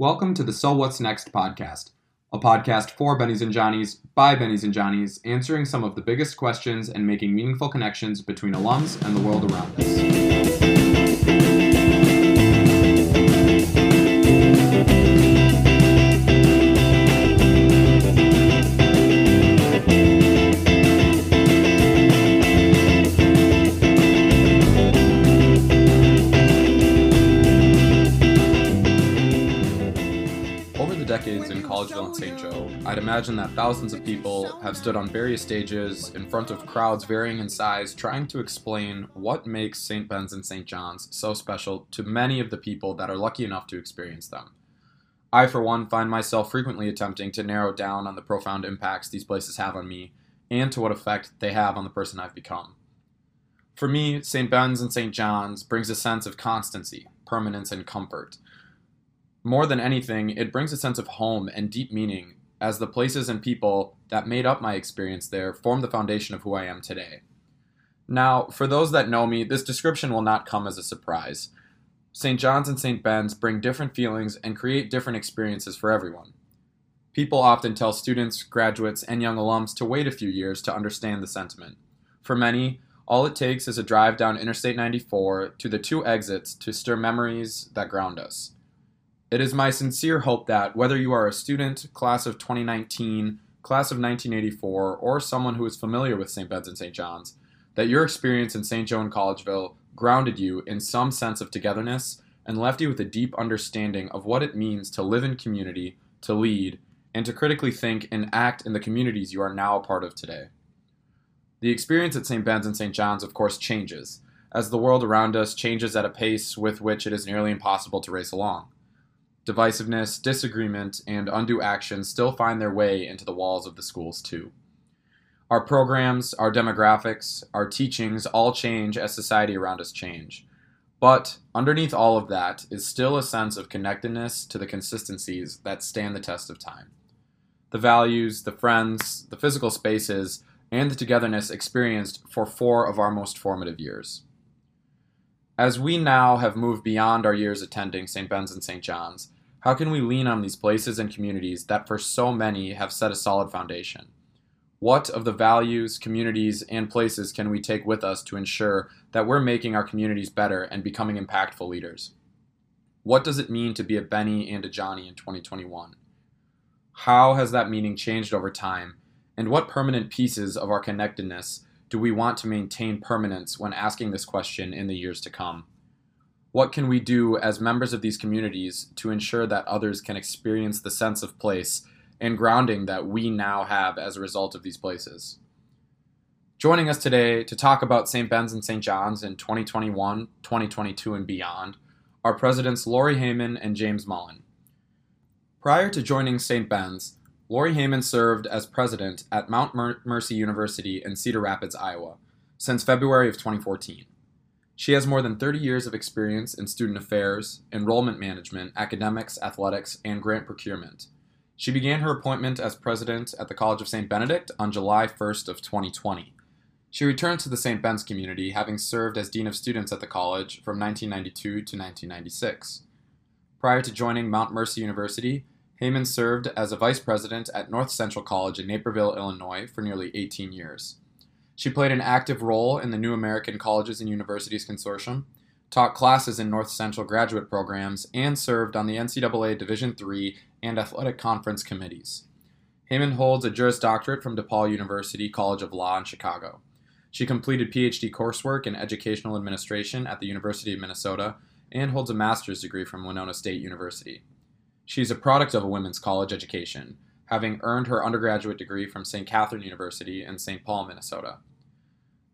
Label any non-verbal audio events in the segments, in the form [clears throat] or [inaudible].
Welcome to the So What's Next podcast, a podcast for Bennies and Johnnies by Bennies and Johnnies, answering some of the biggest questions and making meaningful connections between alums and the world around us. Imagine that thousands of people have stood on various stages in front of crowds varying in size, trying to explain what makes St. Ben's and St. John's so special to many of the people that are lucky enough to experience them. I, for one, find myself frequently attempting to narrow down on the profound impacts these places have on me and to what effect they have on the person I've become. For me, St. Ben's and St. John's brings a sense of constancy, permanence, and comfort. More than anything, it brings a sense of home and deep meaning, as the places and people that made up my experience there form the foundation of who I am today. Now, for those that know me, this description will not come as a surprise. St. John's and St. Ben's bring different feelings and create different experiences for everyone. People often tell students, graduates, and young alums to wait a few years to understand the sentiment. For many, all it takes is a drive down Interstate 94 to the two exits to stir memories that ground us. It is my sincere hope that whether you are a student, class of 2019, class of 1984, or someone who is familiar with St. Ben's and St. John's, that your experience in St. Joe and Collegeville grounded you in some sense of togetherness and left you with a deep understanding of what it means to live in community, to lead, and to critically think and act in the communities you are now a part of today. The experience at St. Ben's and St. John's, of course, changes, as the world around us changes at a pace with which it is nearly impossible to race along. Divisiveness, disagreement, and undue action still find their way into the walls of the schools, too. Our programs, our demographics, our teachings all change as society around us change. But underneath all of that is still a sense of connectedness to the consistencies that stand the test of time. The values, the friends, the physical spaces, and the togetherness experienced for four of our most formative years. As we now have moved beyond our years attending St. Ben's and St. John's, how can we lean on these places and communities that for so many have set a solid foundation? What of the values, communities, and places can we take with us to ensure that we're making our communities better and becoming impactful leaders? What does it mean to be a Benny and a Johnny in 2021? How has that meaning changed over time? And what permanent pieces of our connectedness do we want to maintain permanence when asking this question in the years to come? What can we do as members of these communities to ensure that others can experience the sense of place and grounding that we now have as a result of these places? Joining us today to talk about St. Ben's and St. John's in 2021, 2022, and beyond are Presidents Laurie Hamen and James Mullen. Prior to joining St. Ben's, Laurie Hamen served as president at Mount Mer- Mercy University in Cedar Rapids, Iowa, since February of 2014. She has more than 30 years of experience in student affairs, enrollment management, academics, athletics, and grant procurement. She began her appointment as president at the College of St. Benedict on July 1st of 2020. She returned to the St. Ben's community, having served as dean of students at the college from 1992 to 1996. Prior to joining Mount Mercy University, Hamen served as a vice president at North Central College in Naperville, Illinois for nearly 18 years. She played an active role in the New American Colleges and Universities Consortium, taught classes in North Central graduate programs, and served on the NCAA Division III and Athletic Conference committees. Hamen holds a Juris Doctorate from DePaul University College of Law in Chicago. She completed PhD coursework in Educational Administration at the University of Minnesota and holds a master's degree from Winona State University. She is a product of a women's college education, having earned her undergraduate degree from St. Catherine University in St. Paul, Minnesota.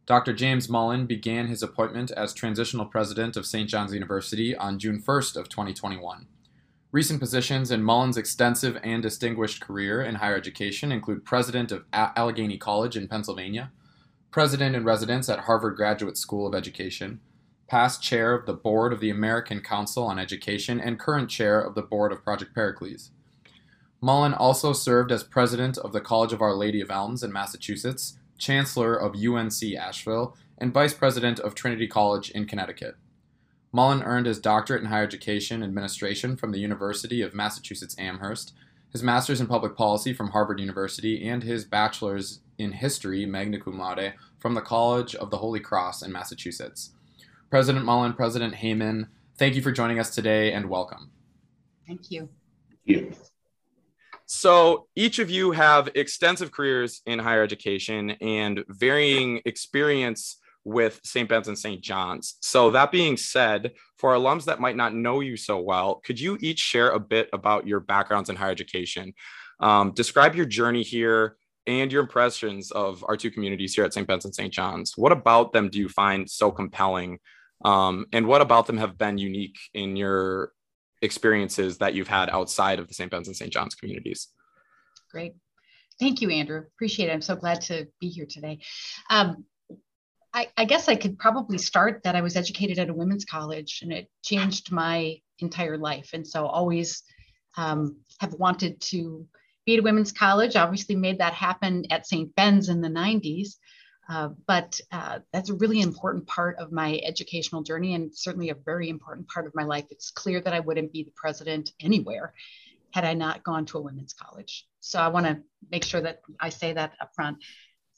Dr. James Mullen began his appointment as transitional president of St. John's University on June 1st of 2021. Recent positions in Mullen's extensive and distinguished career in higher education include president of Allegheny College in Pennsylvania, president in residence at Harvard Graduate School of Education, past chair of the board of the American Council on Education, and current chair of the board of Project Pericles. Mullen also served as president of the College of Our Lady of Elms in Massachusetts, chancellor of UNC Asheville, and vice president of Trinity College in Connecticut. Mullen earned his doctorate in higher education administration from the University of Massachusetts Amherst, his master's in public policy from Harvard University, and his bachelor's in history, magna cum laude, from the College of the Holy Cross in Massachusetts. President Mullen, President Hamen, thank you for joining us today and welcome. Thank you. Thank you. So, each of you have extensive careers in higher education and varying experience with St. Ben's and St. John's. So, that being said, for alums that might not know you so well, could you each share a bit about your backgrounds in higher education? Um, describe your journey here and your impressions of our two communities here at St. Ben's and St. John's. What about them do you find so compelling? Um, and what about them have been unique in your experiences that you've had outside of the St. Ben's and St. John's communities? Great. Thank you, Andrew. Appreciate it. I'm so glad to be here today. Um, I, I, guess I could probably start that I was educated at a women's college and it changed my entire life. And so always um, have wanted to be at a women's college. Obviously made that happen at St. Ben's in the 90s. Uh, but uh, that's a really important part of my educational journey and certainly a very important part of my life. It's clear that I wouldn't be the president anywhere had I not gone to a women's college. So I want to make sure that I say that up front.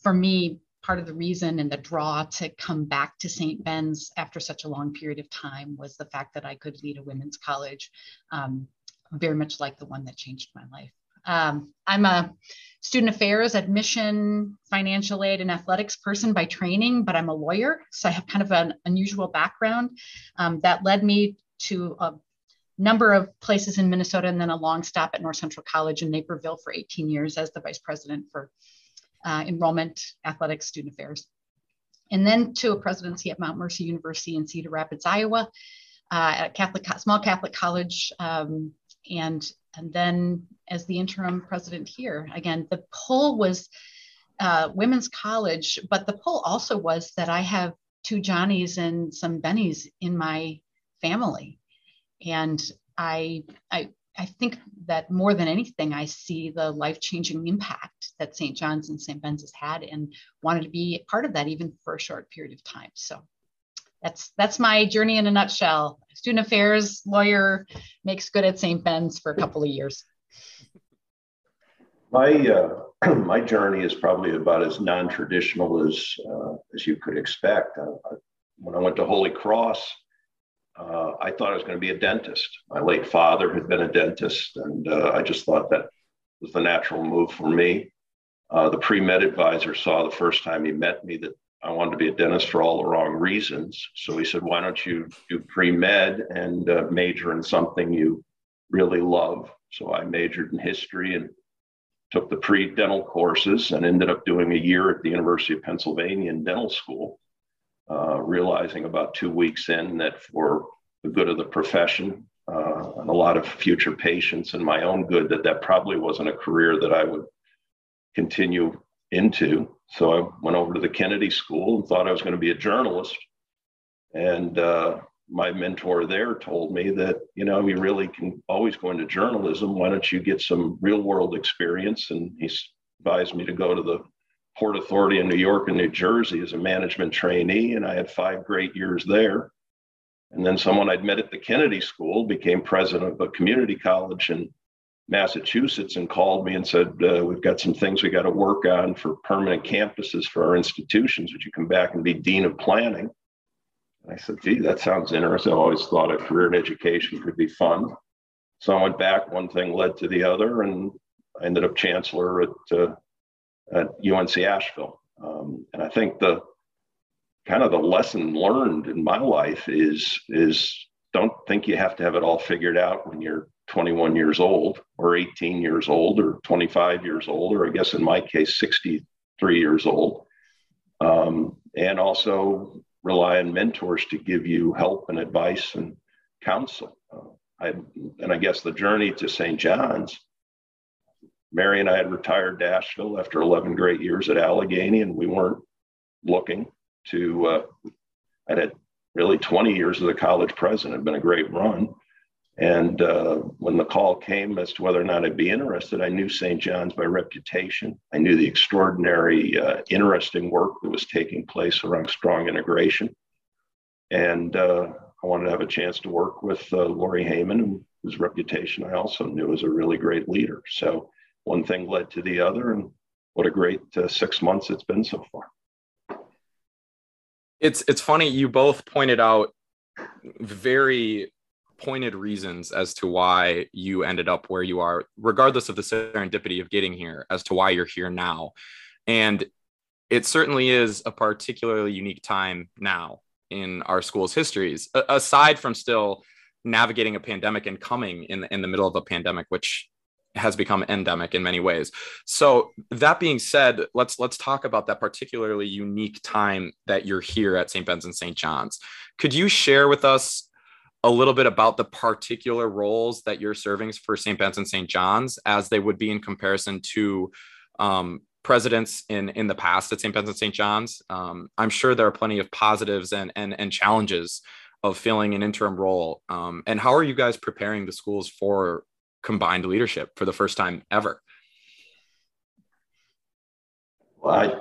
For me, part of the reason and the draw to come back to St. Ben's after such a long period of time was the fact that I could lead a women's college, um, very much like the one that changed my life. Um, I'm a student affairs, admission, financial aid, and athletics person by training, but I'm a lawyer. So I have kind of an unusual background um, that led me to a number of places in Minnesota and then a long stop at North Central College in Naperville for 18 years as the vice president for uh, enrollment, athletics, student affairs. And then to a presidency at Mount Mercy University in Cedar Rapids, Iowa, uh, at Catholic, small Catholic college, um, and and then as the interim president here. Again, the pull was uh, women's college, but the pull also was that I have two Johnnies and some Bennies in my family, and I I I think that more than anything, I see the life changing impact that St. John's and St. Ben's has had, and wanted to be part of that even for a short period of time. So that's that's my journey in a nutshell. Student affairs lawyer makes good at St. Ben's for a couple of years. My uh, [clears throat] my journey is probably about as non-traditional as uh, as you could expect. Uh, when I went to Holy Cross, uh, I thought I was going to be a dentist. My late father had been a dentist, and uh, I just thought that was the natural move for me. Uh, the pre med advisor saw the first time he met me that I wanted to be a dentist for all the wrong reasons. So he said, Why don't you do pre med and uh, major in something you really love? So I majored in history and took the pre dental courses and ended up doing a year at the University of Pennsylvania in dental school, uh, realizing about two weeks in that for the good of the profession uh, and a lot of future patients and my own good, that that probably wasn't a career that I would continue into. So I went over to the Kennedy School and thought I was going to be a journalist. And uh, my mentor there told me that, you know, you really can always go into journalism. Why don't you get some real world experience? And he advised me to go to the Port Authority in New York and New Jersey as a management trainee. And I had five great years there. And then someone I'd met at the Kennedy School became president of a community college in Massachusetts and called me and said, uh, We've got some things we got to work on for permanent campuses for our institutions. Would you come back and be Dean of Planning? And I said, Gee, that sounds interesting. I always thought a career in education could be fun. So I went back, one thing led to the other, and I ended up chancellor at, uh, at UNC Asheville. Um, and I think the kind of the lesson learned in my life is is don't think you have to have it all figured out when you're 21 years old or 18 years old or 25 years old, or I guess in my case, 63 years old. Um, and also rely on mentors to give you help and advice and counsel. Uh, I, and I guess the journey to St. John's, Mary and I had retired to Asheville after 11 great years at Allegheny, and we weren't looking to, uh, I had really 20 years as a college president, had been a great run. And uh, when the call came as to whether or not I'd be interested, I knew St. John's by reputation. I knew the extraordinary, uh, interesting work that was taking place around strong integration. And uh, I wanted to have a chance to work with uh, Laurie Hamen, whose reputation I also knew as a really great leader. So one thing led to the other, and what a great uh, six months it's been so far. It's it's funny you both pointed out very pointed reasons as to why you ended up where you are, regardless of the serendipity of getting here, as to why you're here now. And it certainly is a particularly unique time now in our school's histories, aside from still navigating a pandemic and coming in, in the middle of a pandemic, which has become endemic in many ways. So that being said, let's let's talk about that particularly unique time that you're here at St. Ben's and St. John's. Could you share with us a little bit about the particular roles that you're serving for St. Ben's and St. John's as they would be in comparison to um, presidents in in the past at St. Ben's and St. John's? Um, I'm sure there are plenty of positives and and and challenges of filling an interim role. Um, and how are you guys preparing the schools for combined leadership for the first time ever? Well, I,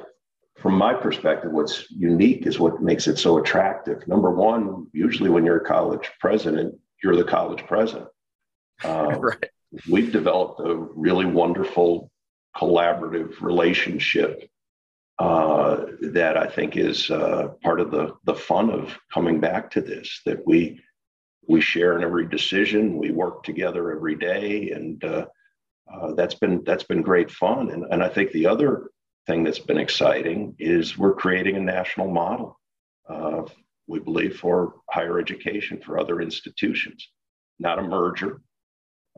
from my perspective, what's unique is what makes it so attractive. Number one, usually when you're a college president, you're the college president. Uh, [laughs] right. We've developed a really wonderful collaborative relationship uh, that I think is uh, part of the the fun of coming back to this. That we we share in every decision. We work together every day, and uh, uh, that's been that's been great fun. And, and I think the other thing that's been exciting is we're creating a national model. Uh, we believe for higher education for other institutions, not a merger,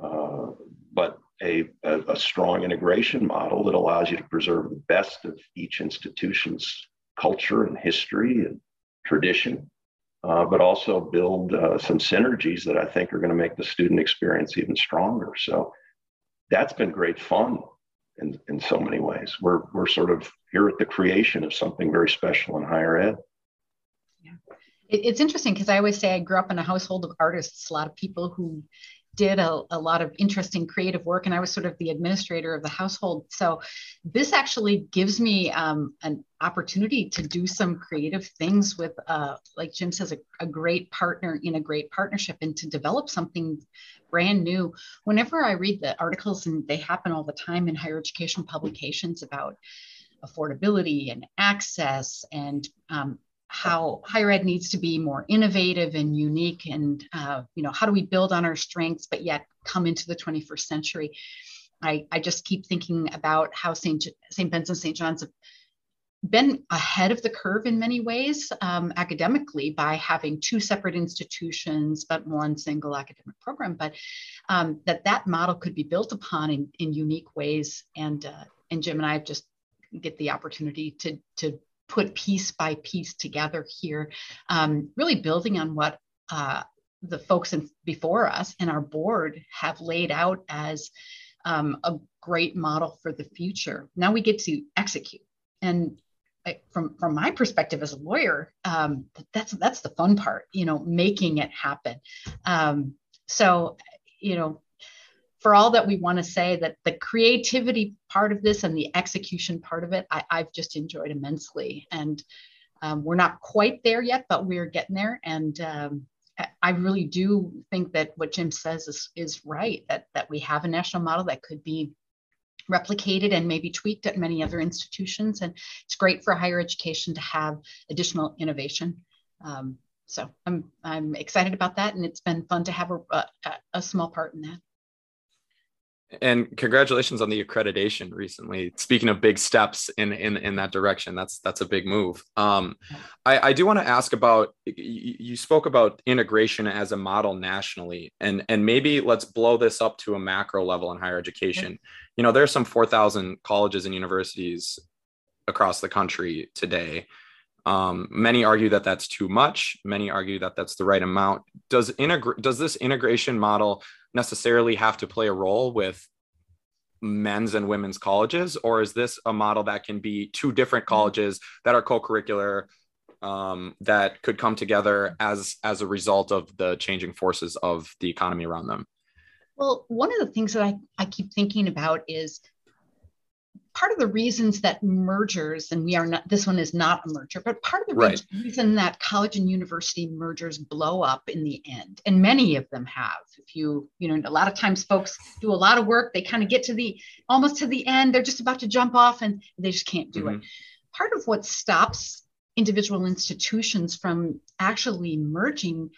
uh, but a, a, a strong integration model that allows you to preserve the best of each institution's culture and history and tradition uh, but also build uh, some synergies that I think are going to make the student experience even stronger. So that's been great fun in, in so many ways. We're, we're sort of here at the creation of something very special in higher ed. Yeah. It's interesting because I always say I grew up in a household of artists, a lot of people who did a, a, lot of interesting creative work and i was sort of the administrator of the household. So this actually gives me um, an opportunity to do some creative things with uh, like jim says a, a, great partner in a great partnership and to develop something brand new. Whenever i read the articles and they happen all the time in higher education publications about affordability and access and um, how higher ed needs to be more innovative and unique and uh, you know how do we build on our strengths but yet come into the 21st century? I, I just keep thinking about how st st ben's and st john's have been ahead of the curve in many ways um, academically by having two separate institutions but one single academic program but um, that that model could be built upon in, in unique ways. And uh, and jim and i just get the opportunity to to put piece by piece together here, um, really building on what uh, the folks in, before us and our board have laid out as um, a great model for the future. Now we get to execute. And I, from from my perspective as a lawyer, um, that's that's the fun part, you know, making it happen. Um, so, you know, for all that we want to say that the creativity part of this and the execution part of it, I, have just enjoyed immensely. And um, we're not quite there yet, but we're getting there. And um, I really do think that what Jim says is, is right, that, that we have a national model that could be replicated and maybe tweaked at many other institutions. And it's great for higher education to have additional innovation. Um, so I'm, I'm excited about that. And it's been fun to have a, a, a small part in that and congratulations on the accreditation recently. Speaking of big steps in in, in that direction that's that's a big move. Um, I, I do want to ask about you spoke about integration as a model nationally and and maybe let's blow this up to a macro level in higher education. You know there's some 4000 colleges and universities across the country today um, many argue that that's too much. Many argue that that's the right amount. Does integra- does this integration model necessarily have to play a role with men's and women's colleges, or is this a model that can be two different mm-hmm. colleges that are co-curricular um, that could come together as as a result of the changing forces of the economy around them? Well, one of the things that I, I keep thinking about is part of the reasons that mergers, and we are not, this one is not a merger, but part of the right. reason that college and university mergers blow up in the end, and many of them have. If you, you know, a lot of times folks do a lot of work, they kind of get to the almost to the end, they're just about to jump off and they just can't do mm-hmm. it. Part of what stops individual institutions from actually merging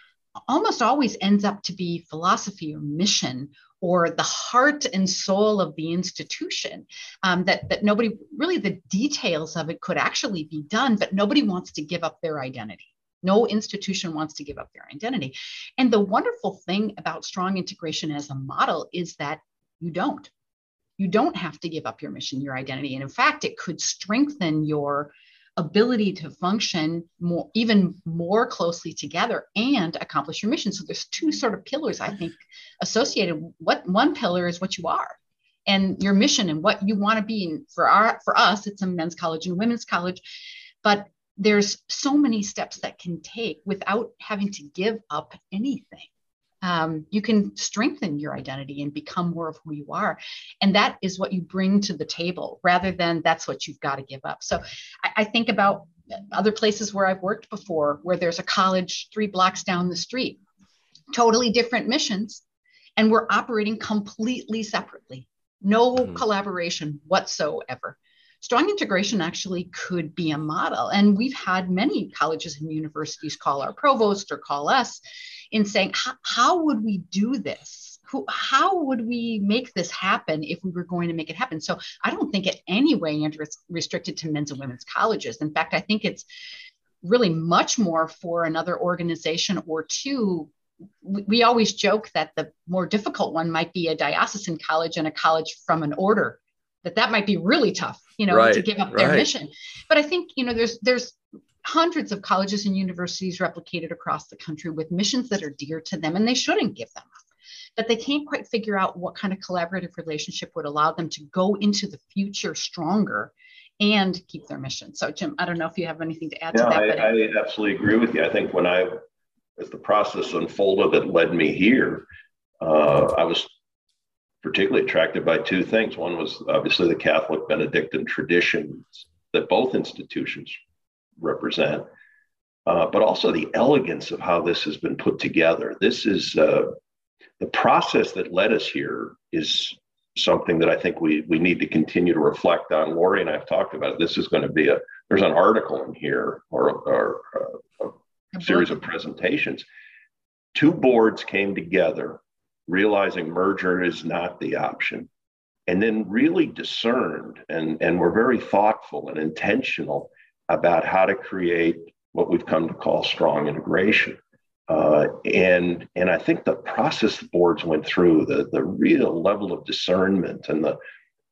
almost always ends up to be philosophy or mission or the heart and soul of the institution um, that, that nobody really the details of it could actually be done but nobody wants to give up their identity. No institution wants to give up their identity. And the wonderful thing about strong integration as a model is that you don't. You don't have to give up your mission your identity. And in fact it could strengthen your ability to function more even more closely together and accomplish your mission. So there's two sort of pillars i think associated. What one pillar is what you are and your mission and what you want to be. And for our for us it's a men's college and women's college but there's so many steps that can take without having to give up anything um, you can strengthen your identity and become more of who you are. And that is what you bring to the table rather than that's what you've got to give up. So I, I think about other places where I've worked before where there's a college three blocks down the street, totally different missions, and we're operating completely separately. No mm-hmm. collaboration whatsoever strong integration actually could be a model. And we've had many colleges and universities call our provost or call us in saying, how would we do this? How would we make this happen if we were going to make it happen? So I don't think it any way it's restricted to men's and women's colleges. In fact, I think it's really much more for another organization or two we always joke that the more difficult one might be a diocesan college and a college from an order that that might be really tough you know right, to give up their right. mission. But i think you know there's there's hundreds of colleges and universities replicated across the country with missions that are dear to them and they shouldn't give them up. But they can't quite figure out what kind of collaborative relationship would allow them to go into the future stronger and keep their mission. So jim i don't know if you have anything to add to that I, but I absolutely agree with you. I think when i as the process unfolded that led me here uh, i was particularly attracted by two things. One was obviously the Catholic Benedictine traditions that both institutions represent, uh, but also the elegance of how this has been put together. This is uh, the process that led us here is something that I think we we need to continue to reflect on. Laurie and I have talked about it. This is going to be a there's an article in here or, or uh, a series of presentations. Two boards came together realizing merger is not the option, and then really discerned and, and we're very thoughtful and intentional about how to create what we've come to call strong integration. Uh, and and I think the process the boards went through, the the real level of discernment and the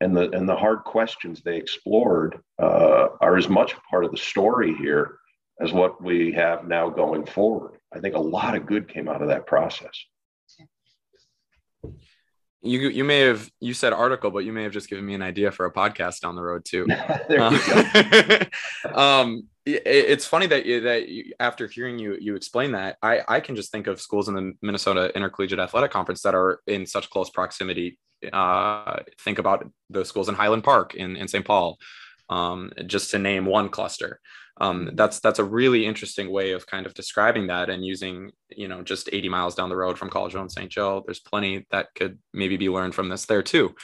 and the and the hard questions they explored uh, are as much part of the story here as what we have now going forward. I think a lot of good came out of that process you you may have you said article, but you may have just given me an idea for a podcast down the road too. [laughs] [laughs] um, it, it's funny that you, that you, after hearing you you explain that, I I can just think of schools in the Minnesota Intercollegiate Athletic Conference that are in such close proximity. Uh, think about those schools in Highland Park in in St. Paul, um, just to name one cluster um, that's that's a really interesting way of kind of describing that and using you know just 80 miles down the road from college and st joe there's plenty that could maybe be learned from this there too.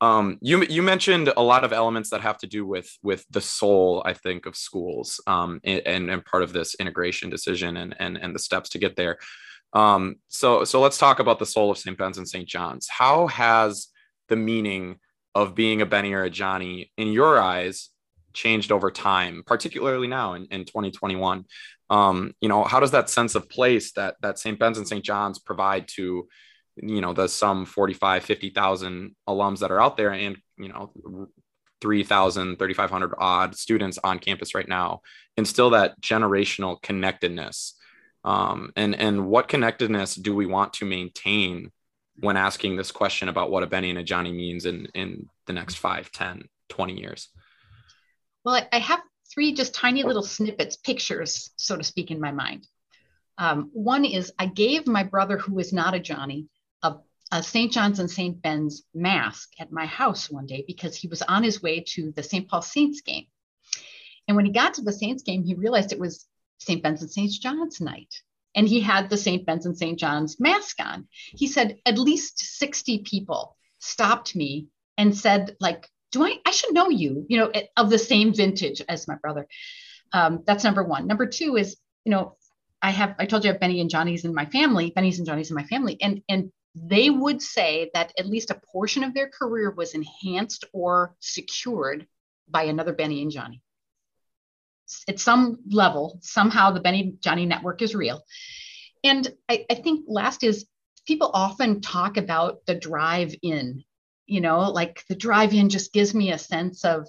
Um, you you mentioned a lot of elements that have to do with with the soul i think of schools um, and and part of this integration decision and and and the steps to get there. Um, so so let's talk about the soul of st ben's and st john's. How has the meaning of being a benny or a johnny in your eyes changed over time, particularly now in, in 2021. Um, you know, how does that sense of place that that St. Ben's and St. John's provide to, you know, the some 45, 50,000 alums that are out there and, you know, 3,000, 3,500 odd students on campus right now, instill that generational connectedness. Um, and, and what connectedness do we want to maintain when asking this question about what a Benny and a Johnny means in, in the next 5, 10, 20 years? Well, I, have three just tiny little snippets, pictures, so to speak, in my mind. Um, one is I gave my brother, who is not a Johnny, a a St. John's and St. Ben's mask at my house one day because he was on his way to the St. Paul Saints game. And when he got to the Saints game, he realized it was St. Ben's and St. John's night. And he had the St. Ben's and St. John's mask on. He said at least 60 people stopped me and said, like, do I, I should know you, you know, of the same vintage as my brother. Um, that's number one. Number two is, you know, I have, I told you I have Benny and Johnny's in my family, Benny's and Johnny's in my family. And, and they would say that at least a portion of their career was enhanced or secured by another Benny and Johnny. At some level, somehow the Benny Johnny network is real. And I, I think last is people often talk about the drive in, you know, like the drive in just gives me a sense of,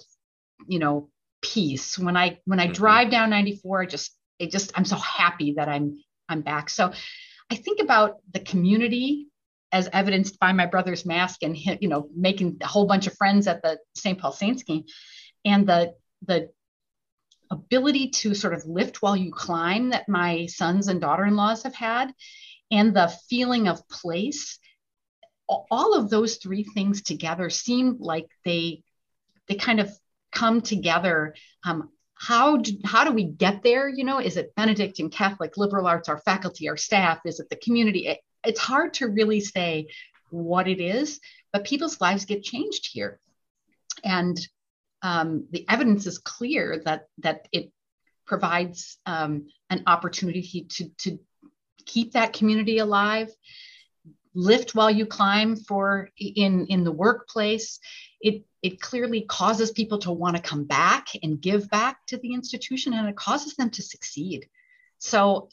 you know, peace. When I when I mm-hmm. drive down 94, I just it just I'm so happy that I'm I'm back. So I think about the community as evidenced by my brother's mask and you know making a whole bunch of friends at the St. Paul Saints game, and the the ability to sort of lift while you climb that my sons and daughter-in-laws have had, and the feeling of place. All of those three things together seem like they they kind of come together. Um, how do, how do we get there? You know, is it Benedictine, Catholic, liberal arts, our faculty, our staff? Is it the community? it's hard to really say what it is, but people's lives get changed here. And um, the evidence is clear that, that it provides um, an opportunity to, to keep that community alive, lift while you climb for in, in the workplace. It, it clearly causes people to want to come back and give back to the institution and it causes them to succeed. So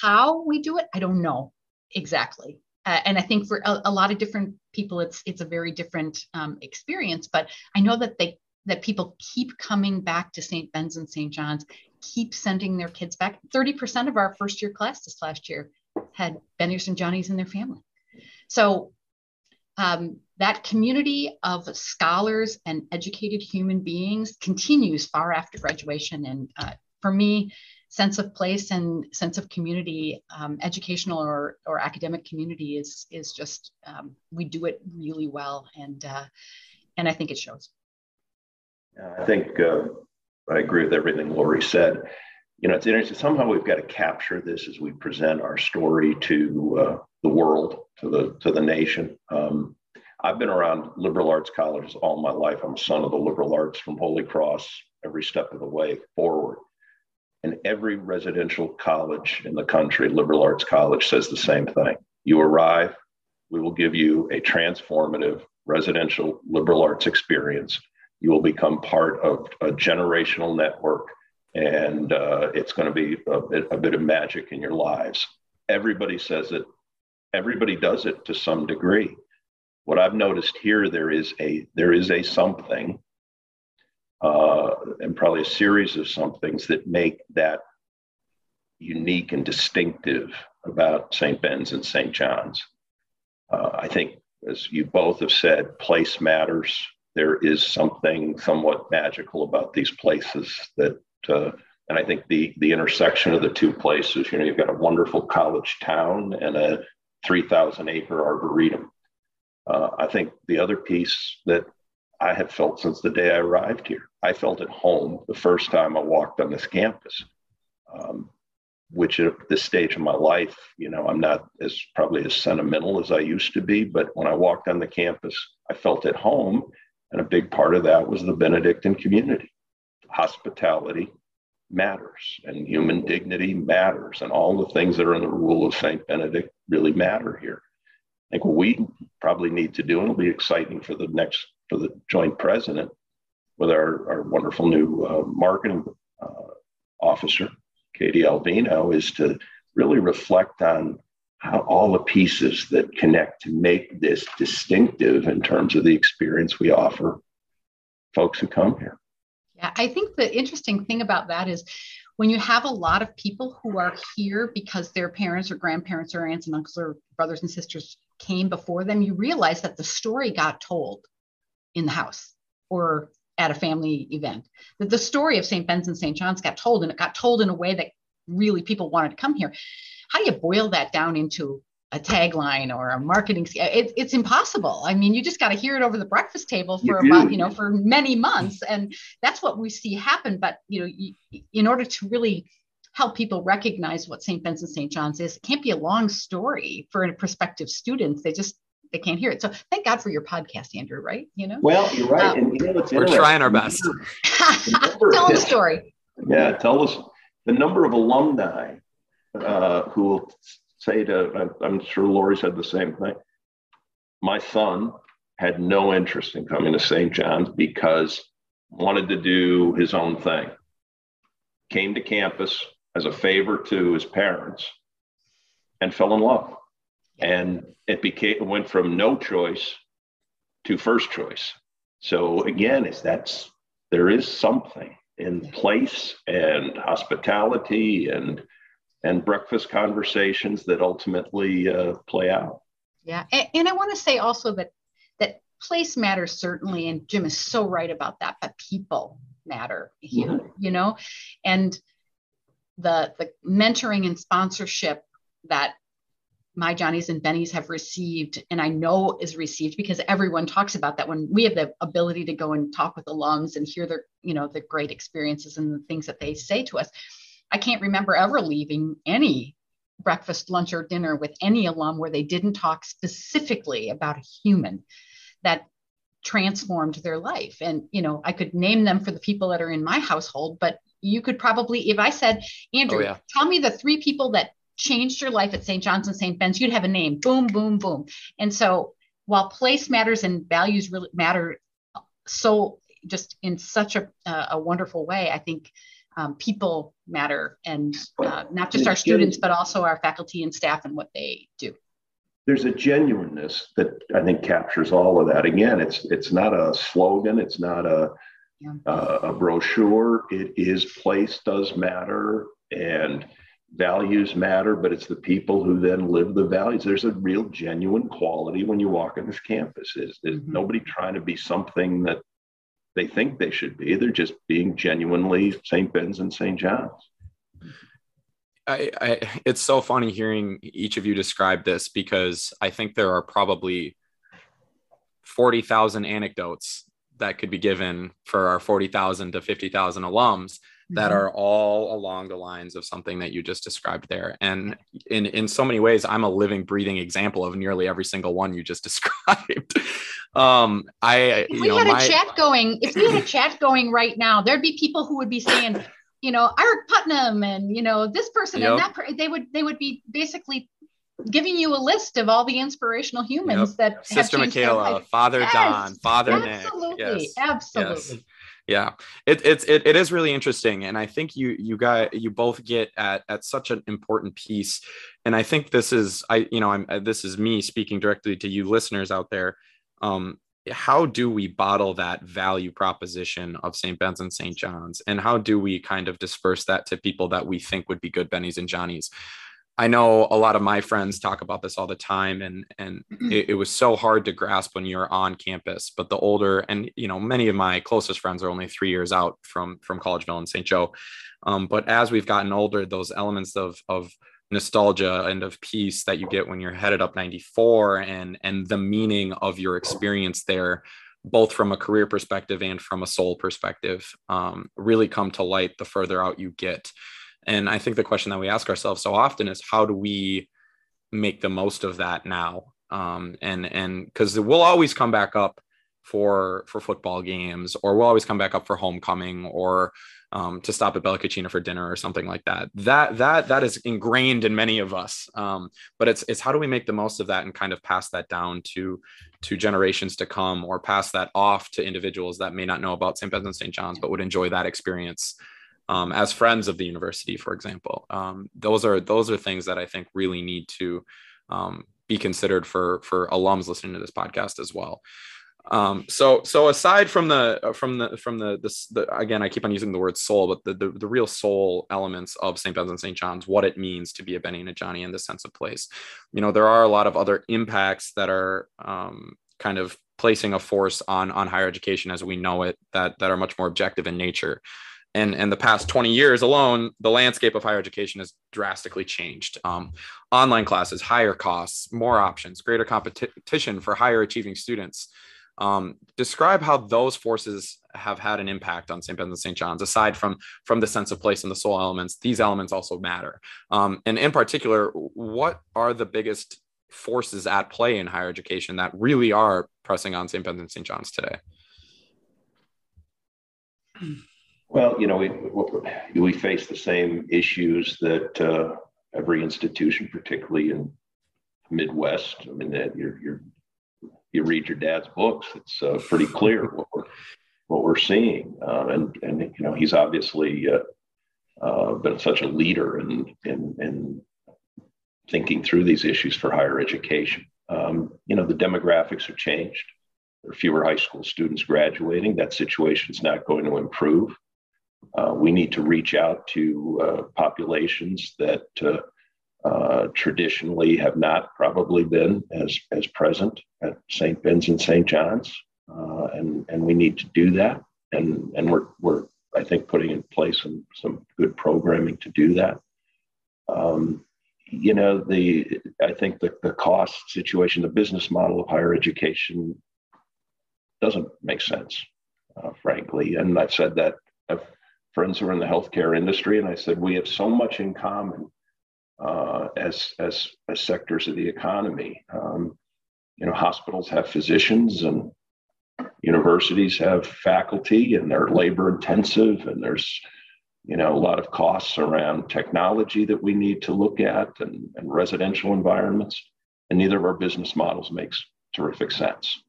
how we do it, I don't know exactly uh, and i think for a, a, lot of different people it's it's a very different um, experience but i know that they that people keep coming back to st ben's and st john's keep sending their kids back 30% of our first year class this last year had benny's and johnny's in their family so um, that community of scholars and educated human beings continues far after graduation and uh, for me sense of place and sense of community, um, educational or, or academic community is is just um, we do it really well, and uh, and I think it shows. I think uh, I agree with everything Laurie said. You know, it's interesting. Somehow we've got to capture this as we present our story to uh, the world, to the to the nation. Um, I've been around liberal arts colleges all my life. I'm a son of the liberal arts from Holy Cross every step of the way forward. And every residential college in the country, liberal arts college, says the same thing. You arrive, we will give you a transformative residential liberal arts experience. You will become part of a generational network, and uh, it's going to be a bit, a bit of magic in your lives. Everybody says it, everybody does it to some degree. What I've noticed here, there is a there is a something uh, and probably a series of somethings that make that unique and distinctive about St. Ben's and St. John's. Uh, I think, as you both have said, place matters. There is something somewhat magical about these places that, and I think the the intersection of the two places. You know, you've got a wonderful college town and a 3,000 acre arboretum. Uh, I think the other piece that I have felt since the day I arrived here. I felt at home the first time I walked on this campus, um, which at this stage of my life, you know, I'm not as probably as sentimental as I used to be, but when I walked on the campus, I felt at home. And a big part of that was the Benedictine community. Hospitality matters and human dignity matters, and all the things that are in the rule of St. Benedict really matter here. I think what we probably need to do, and it'll be exciting for the next for the joint president with our, our wonderful new uh, marketing uh, officer, Katie Alvino, is to really reflect on how all the pieces that connect to make this distinctive in terms of the experience we offer folks who come here. Yeah, I think the interesting thing about that is when you have a lot of people who are here because their parents or grandparents or aunts and uncles or brothers and sisters came before them, you realize that the story got told in the house or at a family event. That the story of St. Ben's and St. John's got told, and it got told in a way that really people wanted to come here. How do you boil that down into a tagline or a marketing it, it's impossible. I mean you just got to hear it over the breakfast table for you about you know for many months and that's what we see happen but you know you, in order to really help people recognize what st ben's and st john's is it can't be a long story for a prospective students they just they can't hear it. So thank god for your podcast andrew right? You know? Well you're right um, and you know we're trying our best. [laughs] Tell the story. Yeah tell us the number of alumni uh, who will say to, uh, I'm sure Laurie said the same thing. My son had no interest in coming to St. John's because wanted to do his own thing. Came to campus as a favor to his parents and fell in love. And it became went from no choice to first choice. So again, is that's there is something in place and hospitality and and breakfast conversations that ultimately uh, play out. Yeah, and, and I want to say also that that place matters certainly, and Jim is so right about that. But people matter here, mm-hmm. you know, and the the mentoring and sponsorship that my Johnnies and Bennies have received, and I know is received because everyone talks about that when we have the ability to go and talk with alums and hear their, you know, the great experiences and the things that they say to us. I can't remember ever leaving any breakfast, lunch, or dinner with any alum where they didn't talk specifically about a human that transformed their life. And, you know, I could name them for the people that are in my household, but you could probably, if I said, Andrew, oh, yeah. tell me the three people that changed your life at St. John's and St. Ben's, you'd have a name. Boom, boom, boom. And so while place matters and values really matter so just in such a, uh, a wonderful way, I think um, people matter and uh, not just our students, but also our faculty and staff and what they do. There's a genuineness that I think captures all of that. Again, it's it's not a slogan, it's not a yeah. uh, a brochure. It is place does matter and values matter, but it's the people who then live the values. There's a real genuine quality when you walk on this campus. Is there's mm-hmm. nobody trying to be something that they think they should be. They're just being genuinely St. Ben's and St. John's. I, I, it's so funny hearing each of you describe this because I think there are probably 40,000 anecdotes that could be given for our 40,000 to 50,000 alums that mm-hmm. are all along the lines of something that you just described there. And in, in so many ways, I'm a living, breathing example of nearly every single one you just [laughs] described. um, I, if we know, had my... a chat going, if we had a chat going right now, there'd be people who would be saying, you know, Eric Putnam and, you know, this person yep. and that, per- they would, they would be basically giving you a list of all the inspirational humans yep. that Sister Michaela, Father yes, Don, Father absolutely, Nick. Yes, absolutely. Yes yeah. It, it's it, it is really interesting and i think you you got you both get at at such an important piece and i think this is i you know i'm uh, this is me speaking directly to you listeners out there um how do we bottle that value proposition of st ben's and st john's and how do we kind of disperse that to people that we think would be good bennies and johnnies I know a lot of my friends talk about this all the time, and and it, it, was so hard to grasp when you're on campus. But the older, and you know, many of my closest friends are only three years out from from Collegeville and St. Joe. Um, but as we've gotten older, those elements of of nostalgia and of peace that you get when you're headed up 94, and and the meaning of your experience there, both from a career perspective and from a soul perspective, um, really come to light the further out you get. And I think the question that we ask ourselves so often is how do we make the most of that now? Um, and and because we'll always come back up for for football games, or we'll always come back up for homecoming, or um, to stop at Bella Cucina for dinner or something like that. That that that is ingrained in many of us. Um, but it's it's how do we make the most of that and kind of pass that down to to generations to come, or pass that off to individuals that may not know about St. Ben's and St. John's, but would enjoy that experience um, as friends of the university, for example. Um, those are those are things that I think really need to um, be considered for for alums listening to this podcast as well. Um, so so aside from the from the from the this the, again I keep on using the word soul, but the, the, the real soul elements of St. Ben's and St. John's, what it means to be a Benny and a Johnny in the sense of place. You know, there are a lot of other impacts that are um, kind of placing a force on on higher education as we know it that that are much more objective in nature and in the past 20 years alone, the landscape of higher education has drastically changed. Um, online classes, higher costs, more options, greater competition for higher achieving students. Um, describe how those forces have had an impact on St. Ben's and St. John's, aside from from the sense of place and the soul elements. These elements also matter. Um, and in particular, what are the biggest forces at play in higher education that really are pressing on St. Ben's and St. John's today? [clears throat] Well, you know, we, we face the same issues that uh, every institution, particularly in Midwest. I mean, that you're, you're, you read your dad's books, it's uh, pretty clear what we're, what we're seeing. Uh, and, and, you know, he's obviously uh, uh, been such a leader in, in, in thinking through these issues for higher education. Um, you know, the demographics have changed. There are fewer high school students graduating. That situation is not going to improve. Uh, we need to reach out to uh, populations that uh, uh traditionally have not probably been as, as present at St. Ben's and St. John's. Uh, and, and we need to do that. And, and we're, we're, I think, putting in place some, some good programming to do that. Um, you know, the I think the, the cost situation, the business model of higher education doesn't make sense, frankly. And I've said that friends who are in the healthcare industry, and I said we have so much in common uh, as as as sectors of the economy. Um, you know, hospitals have physicians, and universities have faculty, and they're labor intensive, and there's you know a lot of costs around technology that we need to look at, and, and residential environments. And neither of our business models makes terrific sense.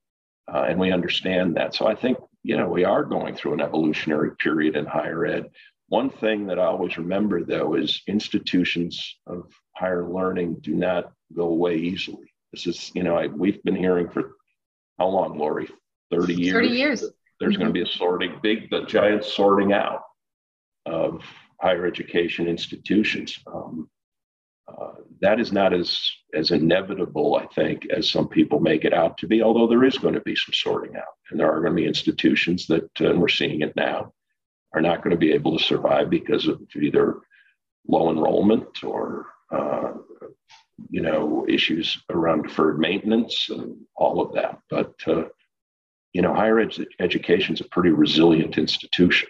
Uh, and we understand that. So I think you know, we are going through an evolutionary period in higher ed. One thing that I always remember, though, is institutions of higher learning do not go away easily. This is, you know, I, we've been hearing for how long, Laurie? 30 years. 30 years. There's mm-hmm. going to be a sorting, big, the giant sorting out of higher education institutions. Um, that is not as as inevitable, I think, as some people make it out to be. Although there is going to be some sorting out, and there are going to be institutions that, uh, and we're seeing it now, are not going to be able to survive because of either low enrollment or uh, you know issues around deferred maintenance and all of that. But uh, you know, higher ed- education is a pretty resilient institution.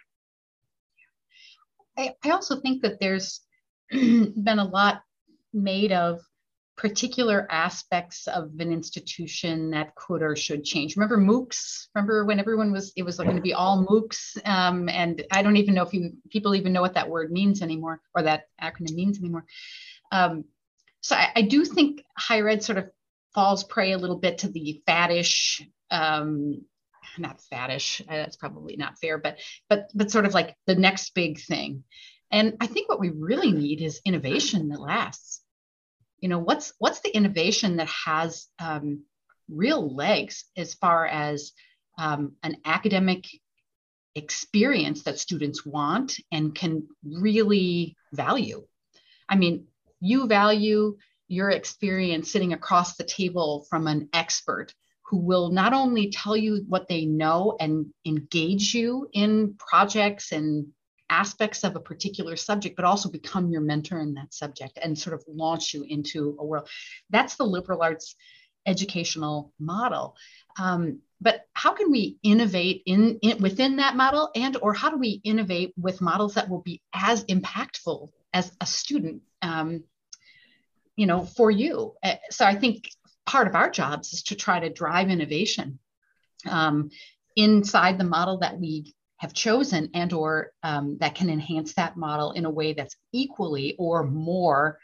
I, I also think that there's [clears throat] been a lot made of particular aspects of an institution that could or should change. Remember MOOCs? Remember when everyone was, it was like going to be all MOOCs? Um, and I don't even know if you, people even know what that word means anymore or that acronym means anymore. Um, so I, I, do think higher ed sort of falls prey a little bit to the faddish, um, not faddish, uh, that's probably not fair, but, but, but sort of like the next big thing. And I think what we really need is innovation that lasts. You know, what's what's the innovation that has um, real legs as far as um, an academic experience that students want and can really value. I mean, you value your experience sitting across the table from an expert who will not only tell you what they know and engage you in projects and aspects of a particular subject, but also become your mentor in that subject and sort of launch you into a world. That's the liberal arts educational model. Um, but how can we innovate in, in, within that model and or how do we innovate with models that will be as impactful as a student um, you know for you uh, so i think part of our jobs is to try to drive innovation um, inside the model that we have chosen and or um, that can enhance that model in a way that's equally or more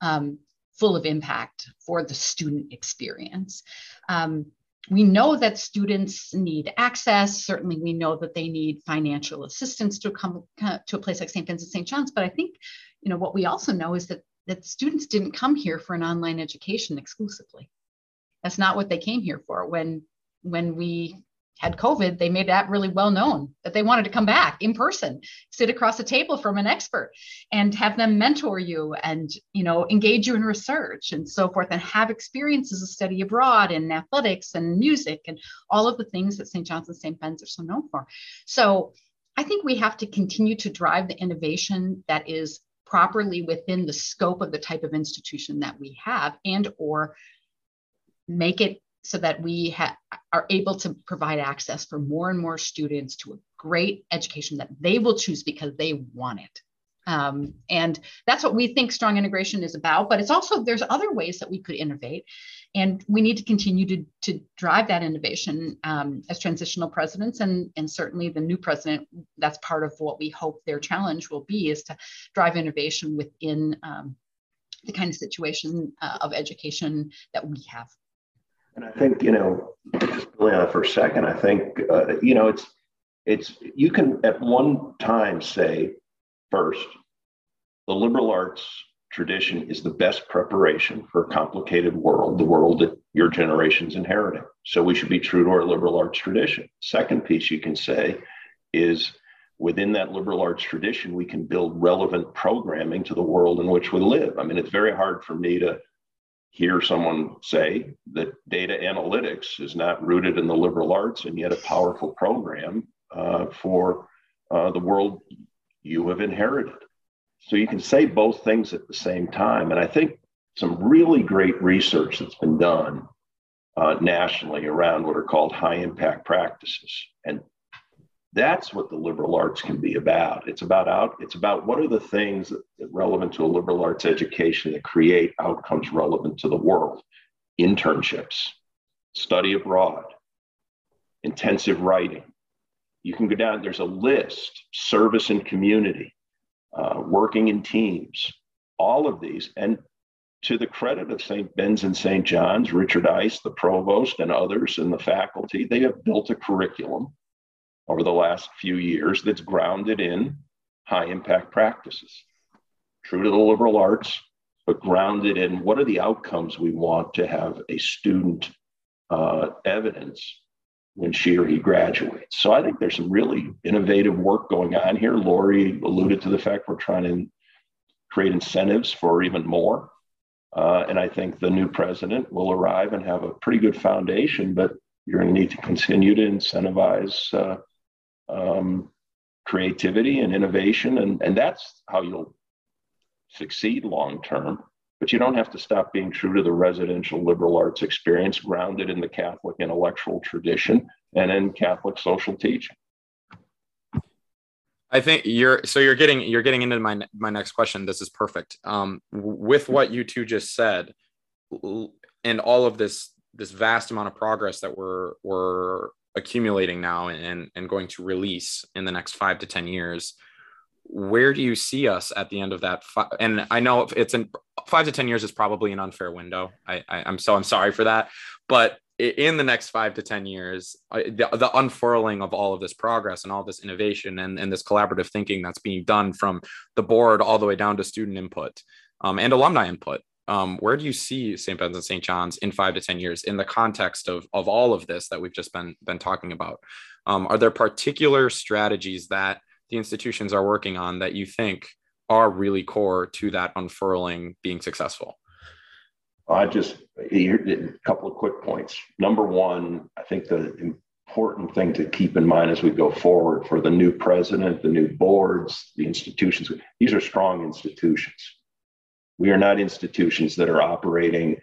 um, full of impact for the student experience. Um, we know that students need access. Certainly, we know that they need financial assistance to come to a place like St. Vincent St. John's. But I think, you know, what we also know is that that students didn't come here for an online education exclusively. That's not what they came here for. When when we had COVID, they made that really well known that they wanted to come back in person, sit across a table from an expert and have them mentor you and, you know, engage you in research and so forth and have experiences of study abroad in athletics and music and all of the things that St. John's and St. Ben's are so known for. So I think we have to continue to drive the innovation that is properly within the scope of the type of institution that we have and or make it so that we ha- are able to provide access for more and more students to a great education that they will choose because they want it. Um, and that's what we think strong integration is about but it's also there's other ways that we could innovate and we need to continue to, to drive that innovation um, as transitional presidents and, and certainly the new president that's part of what we hope their challenge will be is to drive innovation within um, the kind of situation uh, of education that we have and i think you know just building on for a second i think uh, you know it's it's you can at one time say first the liberal arts tradition is the best preparation for a complicated world, the world that your generation's inheriting. So we should be true to our liberal arts tradition. Second piece you can say is within that liberal arts tradition, we can build relevant programming to the world in which we live. I mean, it's very hard for me to hear someone say that data analytics is not rooted in the liberal arts and yet a powerful program uh, for uh, the world you have inherited. So you can say both things at the same time. And I think some really great research that's been done uh, nationally around what are called high impact practices. And that's what the liberal arts can be about. It's about out, it's about what are the things that, that relevant to a liberal arts education that create outcomes relevant to the world. Internships, study abroad, intensive writing. You can go down, there's a list, service and community, uh, working in teams, all of these. And to the credit of St. Ben's and St. John's, Richard Ice, the provost, and others in the faculty, they have built a curriculum over the last few years that's grounded in high impact practices, true to the liberal arts, but grounded in what are the outcomes we want to have a student uh, evidence when she or he graduates. So I think there's some really innovative work going on here. Laurie alluded to the fact we're trying to create incentives for even more. Uh, and I think the new president will arrive and have a pretty good foundation, but you're going to need to continue to incentivize uh, um, creativity and innovation. And, and that's how you'll succeed long term. But you don't have to stop being true to the residential liberal arts experience grounded in the Catholic intellectual tradition and in Catholic social teaching. I think you're so you're getting you're getting into my my next question. This is perfect. Um, with what you two just said, and all of this this vast amount of progress that we're we're accumulating now and and going to release in the next five to ten years, where do you see us at the end of that fi- and i know it's in five to ten years is probably an unfair window. I, I am so i'm sorry for that. But in the next five to ten years the, the unfurling of all of this progress and all this innovation and, and this collaborative thinking that's being done from the board all the way down to student input um, and alumni input um, where do you see st ben's and st john's in five to ten years in the context of, of all of this that we've just been been talking about um, are there particular strategies that the institutions are working on that you think are really core to that unfurling being successful? I just a couple of quick points. Number one, I think the important thing to keep in mind as we go forward for the new president, the new boards, the institutions, these are strong institutions. We are not institutions that are operating,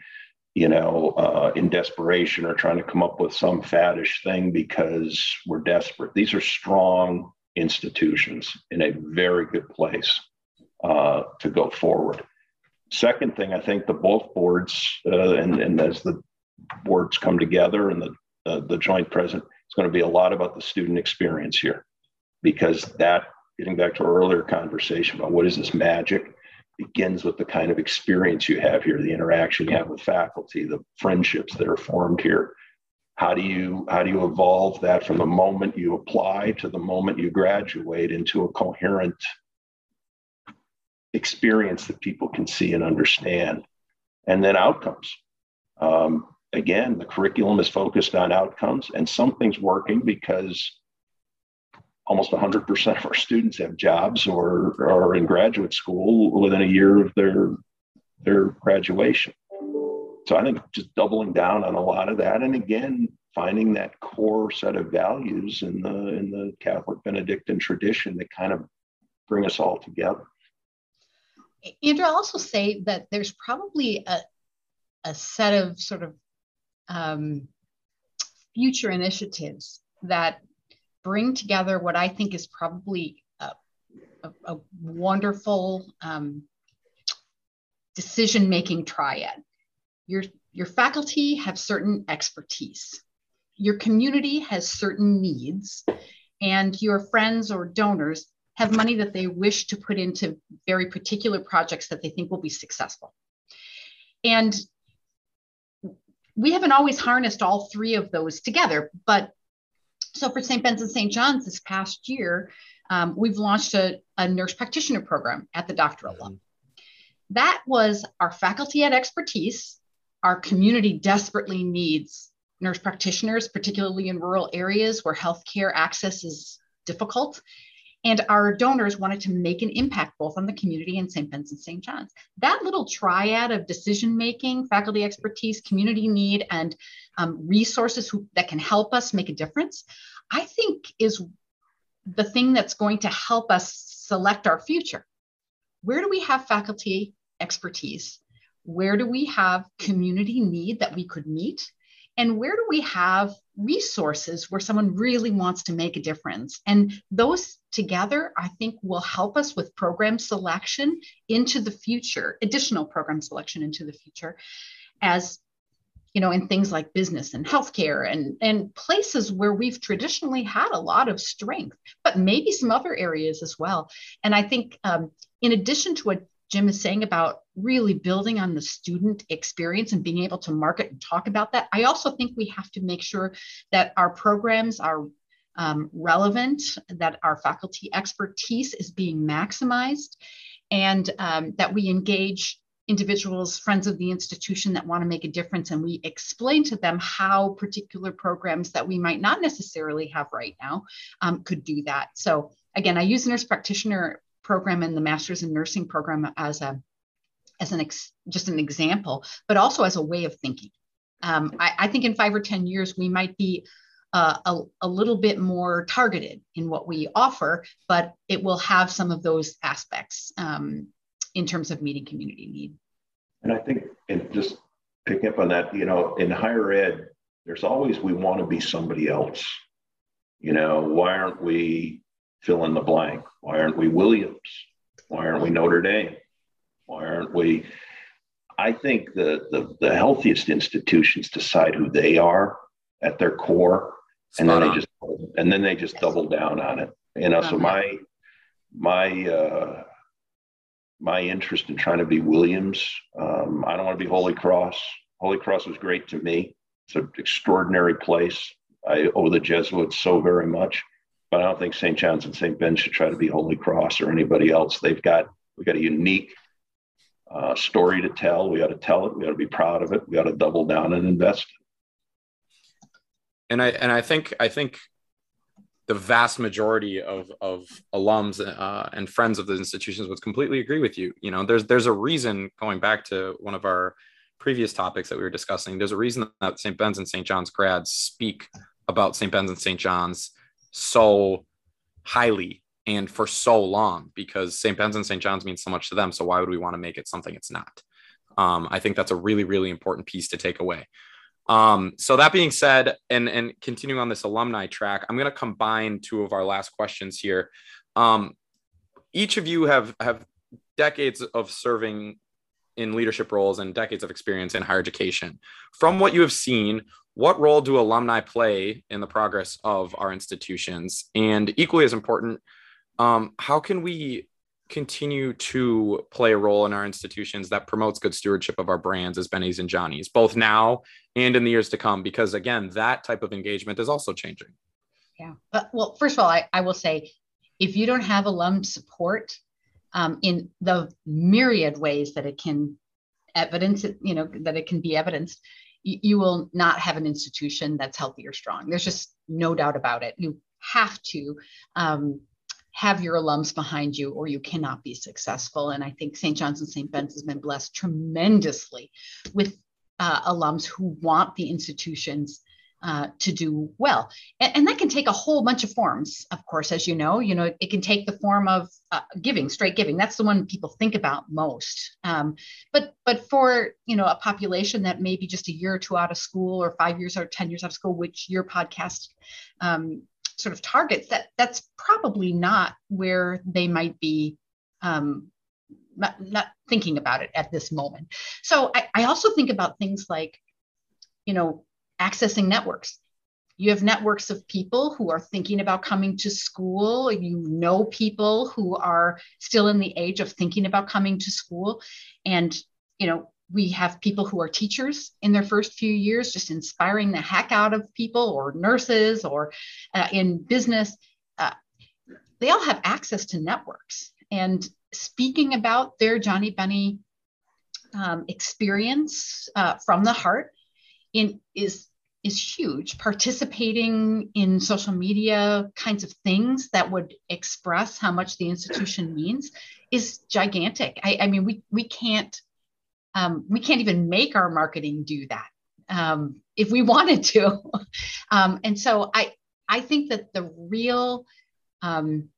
you know, uh, in desperation or trying to come up with some faddish thing because we're desperate. These are strong institutions in a very good place uh, to go forward. Second thing, I think the both boards uh, and, and as the boards come together and the uh, the joint president, it's going to be a lot about the student experience here, because that getting back to our earlier conversation about what is this magic begins with the kind of experience you have here, the interaction you have with faculty, the friendships that are formed here, how do you how do you evolve that from the moment you apply to the moment you graduate into a coherent experience that people can see and understand? And then outcomes. Um, again the curriculum is focused on outcomes and something's working because almost 100% of our students have jobs or are in graduate school within a year of their their graduation so I think just doubling down on a lot of that. And again, finding that core set of values in the in the Catholic Benedictine tradition that kind of bring us all together. Andrew, I'll also say that there's probably a, a set of sort of um, future initiatives that bring together what I think is probably a, a, a wonderful um, decision making triad. Your, your faculty have certain expertise, your community has certain needs, and your friends or donors have money that they wish to put into very particular projects that they think will be successful. And we haven't always harnessed all three of those together, but so for St. Ben's and St. John's this past year, um, we've launched a, a, nurse practitioner program at the doctoral level. That was our faculty had expertise, our community desperately needs nurse practitioners, particularly in rural areas where healthcare access is difficult. And our donors wanted to make an impact both on the community and St. And St. John's. That little triad of decision making, faculty expertise, community need, and um, resources who, that can help us make a difference, I think is the thing that's going to help us select our future. Where do we have faculty expertise? Where do we have community need that we could meet? And where do we have resources where someone really wants to make a difference? And those together, I think, will help us with program selection into the future, additional program selection into the future, as you know, in things like business and healthcare and, and places where we've traditionally had a lot of strength, but maybe some other areas as well. And I think, um, in addition to what Jim is saying about really building on the student experience and being able to market and talk about that. I also think we have to make sure that our programs are um, relevant, that our faculty expertise is being maximized, and um, that we engage individuals, friends of the institution that want to make a difference, and we explain to them how particular programs that we might not necessarily have right now um, could do that. So again, I use nurse practitioner program and the master's in nursing program as a as an ex, just an example, but also as a way of thinking. Um, I, I, think in five or ten years we might be uh, a, a little bit more targeted in what we offer, but it will have some of those aspects um, in terms of meeting community need. And I think, and just picking up on that, you know, in higher ed, there's always we want to be somebody else. You know, why aren't we fill in the blank? Why aren't we Williams? Why aren't we Notre Dame? Why aren't we? I think the, the, the healthiest institutions decide who they are at their core, and then they just and then they just double down on it. You know, so my my uh, my interest in trying to be Williams. Um, I don't want to be Holy Cross. Holy Cross was great to me. It's an extraordinary place. I owe the Jesuits so very much but I don't think St. John's and St. Ben should try to be Holy Cross or anybody else. They've got we've got a unique uh, story to tell. We got to tell it. We got to be proud of it. We got to double down and invest. And I and I think I think the vast majority of of alums uh, and friends of the institutions would completely agree with you. You know, there's there's a reason going back to one of our previous topics that we were discussing. There's a reason that St. Ben's and St. John's grads speak about St. Ben's and St. John's so highly and for so long because St. Ben's and St. John's means so much to them. So why would we want to make it something it's not? Um, I think that's a really, really important piece to take away. Um, so that being said, and and continuing on this alumni track, I'm going to combine two of our last questions here. Um, each of you have have decades of serving in leadership roles and decades of experience in higher education. From what you have seen, what role do alumni play in the progress of our institutions? And equally as important, um, how can we continue to play a role in our institutions that promotes good stewardship of our brands as Benny's and Johnny's, both now and in the years to come? Because again, that type of engagement is also changing. Yeah. But, well, first of all, I, I will say if you don't have alum support um, in the myriad ways that it can evidence, you know, that it can be evidenced, you, will not have an institution that's healthy or strong. There's just no doubt about it. You have to um, have your alums behind you or you cannot be successful. And I think St. John's and St. Ben's has been blessed tremendously with uh, alums who want the institutions uh, to do well. And, and, that can take a whole bunch of forms, of course, as you know. You know, it can take the form of uh, giving, straight giving. That's the one people think about most. Um, but but for you know a population that may be just a year or two out of school, or five years or ten years out of school, which your podcast um, sort of targets, that that's probably not where they might be. Um, not, not thinking about it at this moment. So I, I also think about things like, you know, accessing networks. You have networks of people who are thinking about coming to school. You know people who are still in the age of thinking about coming to school. And, you know, we have people who are teachers in their first few years, just inspiring the heck out of people, or nurses, or uh, in business. Uh, they all have access to networks. And speaking about their Johnny Benny um, experience uh, from the heart in is is huge. Participating in social media kinds of things that would express how much the institution [clears throat] means is gigantic. I, I mean we we can't um, we can't even make our marketing do that um, if we [laughs] wanted to. Um, and so i i think that the real um,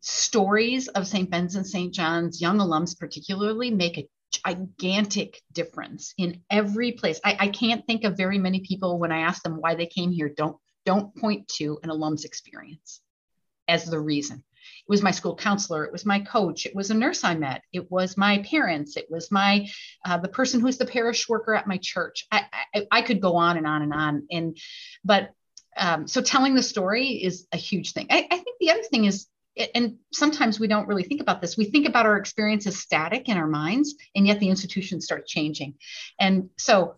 stories of st ben's and st john's young alums particularly make a gigantic difference in every place. I, I can't think of very many people when I ask them why they came here, don't don't point to an alum's experience as the reason. It was my school counselor, it was my coach, it was a nurse I met, it was my parents, it was my uh, the person who's the parish worker at my church. I, I, I could go on and on and on. And but um, so telling the story is a huge thing. I, I think the other thing is and sometimes we don't really think about this. We think about our experience as static in our minds, and yet the institution starts changing. And so,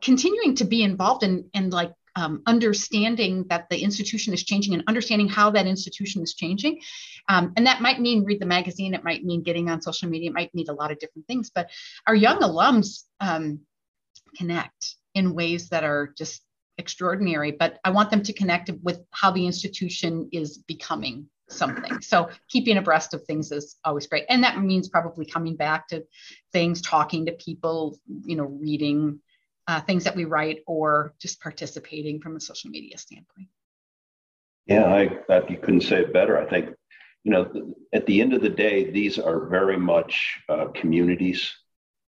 continuing to be involved in, in like um, understanding that the institution is changing and understanding how that institution is changing. Um, and that might mean read the magazine, it might mean getting on social media, it might mean a lot of different things. But our young alums um, connect in ways that are just extraordinary. But I want them to connect with how the institution is becoming something. So keeping abreast of things is always great. And that means probably coming back to things, talking to people, you know, reading uh, things that we write or just participating from a social media standpoint. Yeah, I that you couldn't say it better. I think, you know, at the end of the day, these are very much uh, communities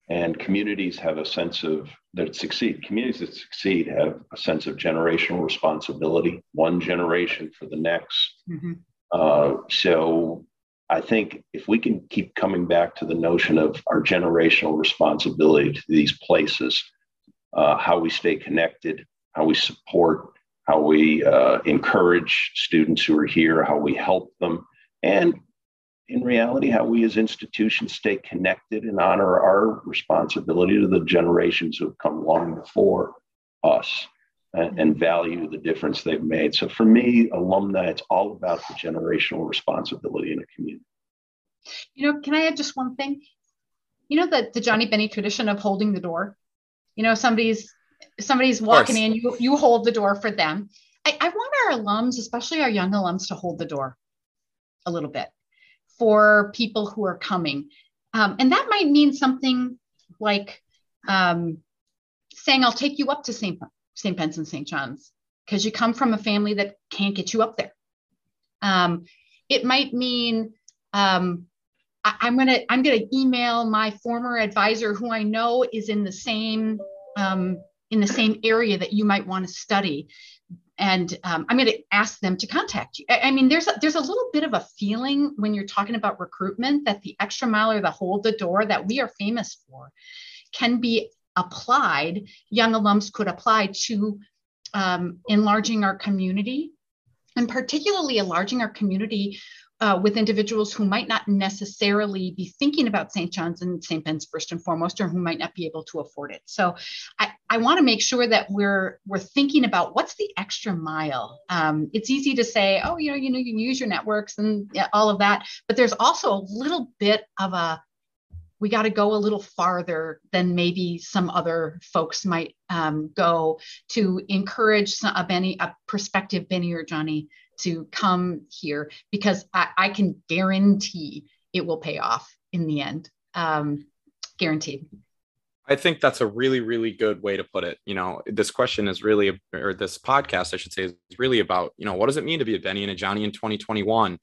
and communities have a sense of that succeed communities that succeed have a sense of generational responsibility one generation for the next mm-hmm. Uh, so I think if we can keep coming back to the notion of our generational responsibility to these places, uh, how we stay connected, how we support, how we uh, encourage students who are here, how we help them, and in reality, how we as institutions stay connected and honor our responsibility to the generations who have come long before us and, and value the difference they've made. So for me, alumni, it's all about the generational responsibility in a community. You know, can I add just one thing? You know the the Johnny Benny tradition of holding the door. You know, somebody's somebody's walking in, you you hold the door for them. I, I want our alums, especially our young alums, to hold the door a little bit for people who are coming. Um, and that might mean something like um, saying, I'll take you up to St. St. Ben's and St. John's because you come from a family that can't get you up there. Um, it might mean um, I, am gonna I'm gonna email my former advisor who I know is in the same um, in the same area that you might want to study, and um, I'm to ask them to contact you. I, I mean, there's a, there's a little bit of a feeling when you're talking about recruitment that the extra mile or the hold the door that we are famous for can be applied, young alums could apply to um, enlarging our community and particularly enlarging our community uh, with individuals who might not necessarily be thinking about St. John's and St. Ben's first and foremost, or who might not be able to afford it. So I, I want to make sure that we're we're thinking about what's the extra mile. Um, it's easy to say, oh, you know, you know, you can use your networks and all of that, but there's also a little bit of a we got to go a little farther than maybe some other folks might um, go to encourage some, a Benny, a prospective Benny or Johnny to come here because I, I can guarantee it will pay off in the end. Um, guaranteed. I think that's a really, really good way to put it. You know, this question is really, or this podcast, I should say, is really about, you know, what does it mean to be a Benny and a Johnny in 2021?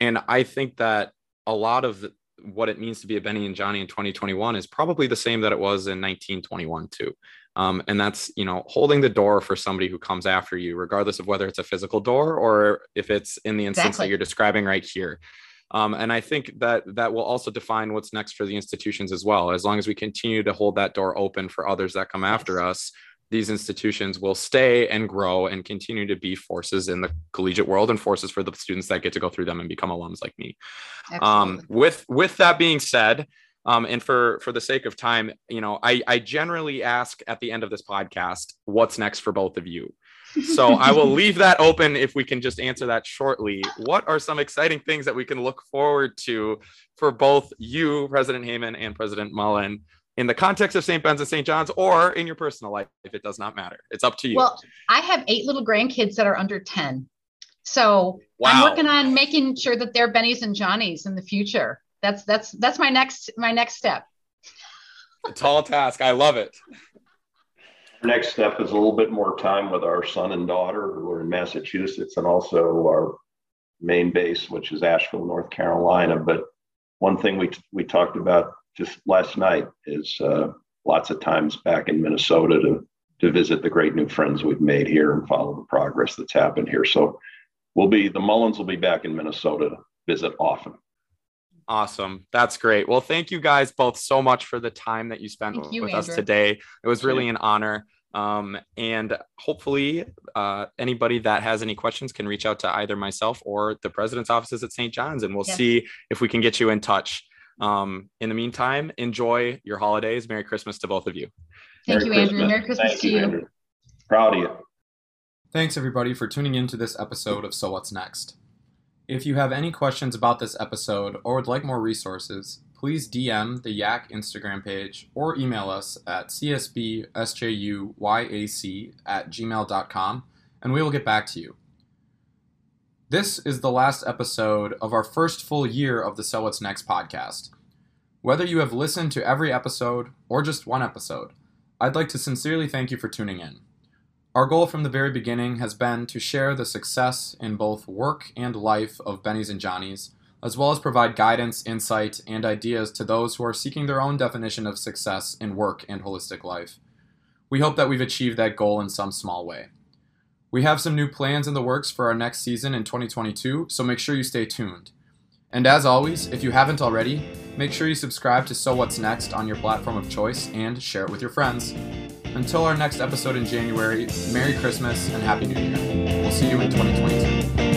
And I think that a lot of what it means to be a Benny and Johnny in 2021 is probably the same that it was in 1921 too. Um, and that's you know holding the door for somebody who comes after you, regardless of whether it's a physical door or if it's in the instance exactly. that you're describing right here. Um, and I think that that will also define what's next for the institutions as well. As long as we continue to hold that door open for others that come after us, these institutions will stay and grow and continue to be forces in the collegiate world and forces for the students that get to go through them and become alums like me. Um, with with that being said, um, and for for the sake of time, you know, I, I generally ask at the end of this podcast, what's next for both of you? So I will [laughs] leave that open if we can just answer that shortly. What are some exciting things that we can look forward to for both you, President Hamen, and President Mullen in the context of St. Ben's and St. John's or in your personal life, if it does not matter. It's up to you. Well, I have eight little grandkids that are under 10. So wow. I'm working on making sure that they're Bennies and Johnnies in the future. That's that's that's my next my next step. A tall task. I love it. Next step is a little bit more time with our son and daughter who are in Massachusetts and also our main base, which is Asheville, North Carolina. But one thing we we talked about just last night is uh, lots of times back in Minnesota to to visit the great new friends we've made here and follow the progress that's happened here. So we'll be the Mullens will be back in Minnesota to visit often. Awesome. That's great. Well, thank you guys both so much for the time that you spent you, with Andrew. us today. It was really an honor. Um, and hopefully, uh, anybody that has any questions can reach out to either myself or the president's offices at St. John's, and we'll see if we can get you in touch. Um, in the meantime, enjoy your holidays. Merry Christmas to both of you. Thank Merry you, Christmas. Andrew. Merry Christmas Thank to you. Andrew. Proud of you. Thanks, everybody, for tuning in to this episode of So What's Next. If you have any questions about this episode or would like more resources, please DM the Yak Instagram page or email us at csbsjuyac at gmail.com and we will get back to you. This is the last episode of our first full year of the So What's Next podcast. Whether you have listened to every episode or just one episode, I'd like to sincerely thank you for tuning in. Our goal from the very beginning has been to share the success in both work and life of Benny's and Johnny's, as well as provide guidance, insight, and ideas to those who are seeking their own definition of success in work and holistic life. We hope that we've achieved that goal in some small way. We have some new plans in the works for our next season in 2022, so make sure you stay tuned. And as always, if you haven't already, make sure you subscribe to So What's Next on your platform of choice and share it with your friends. Until our next episode in January, Merry Christmas and Happy New Year. We'll see you in 2022.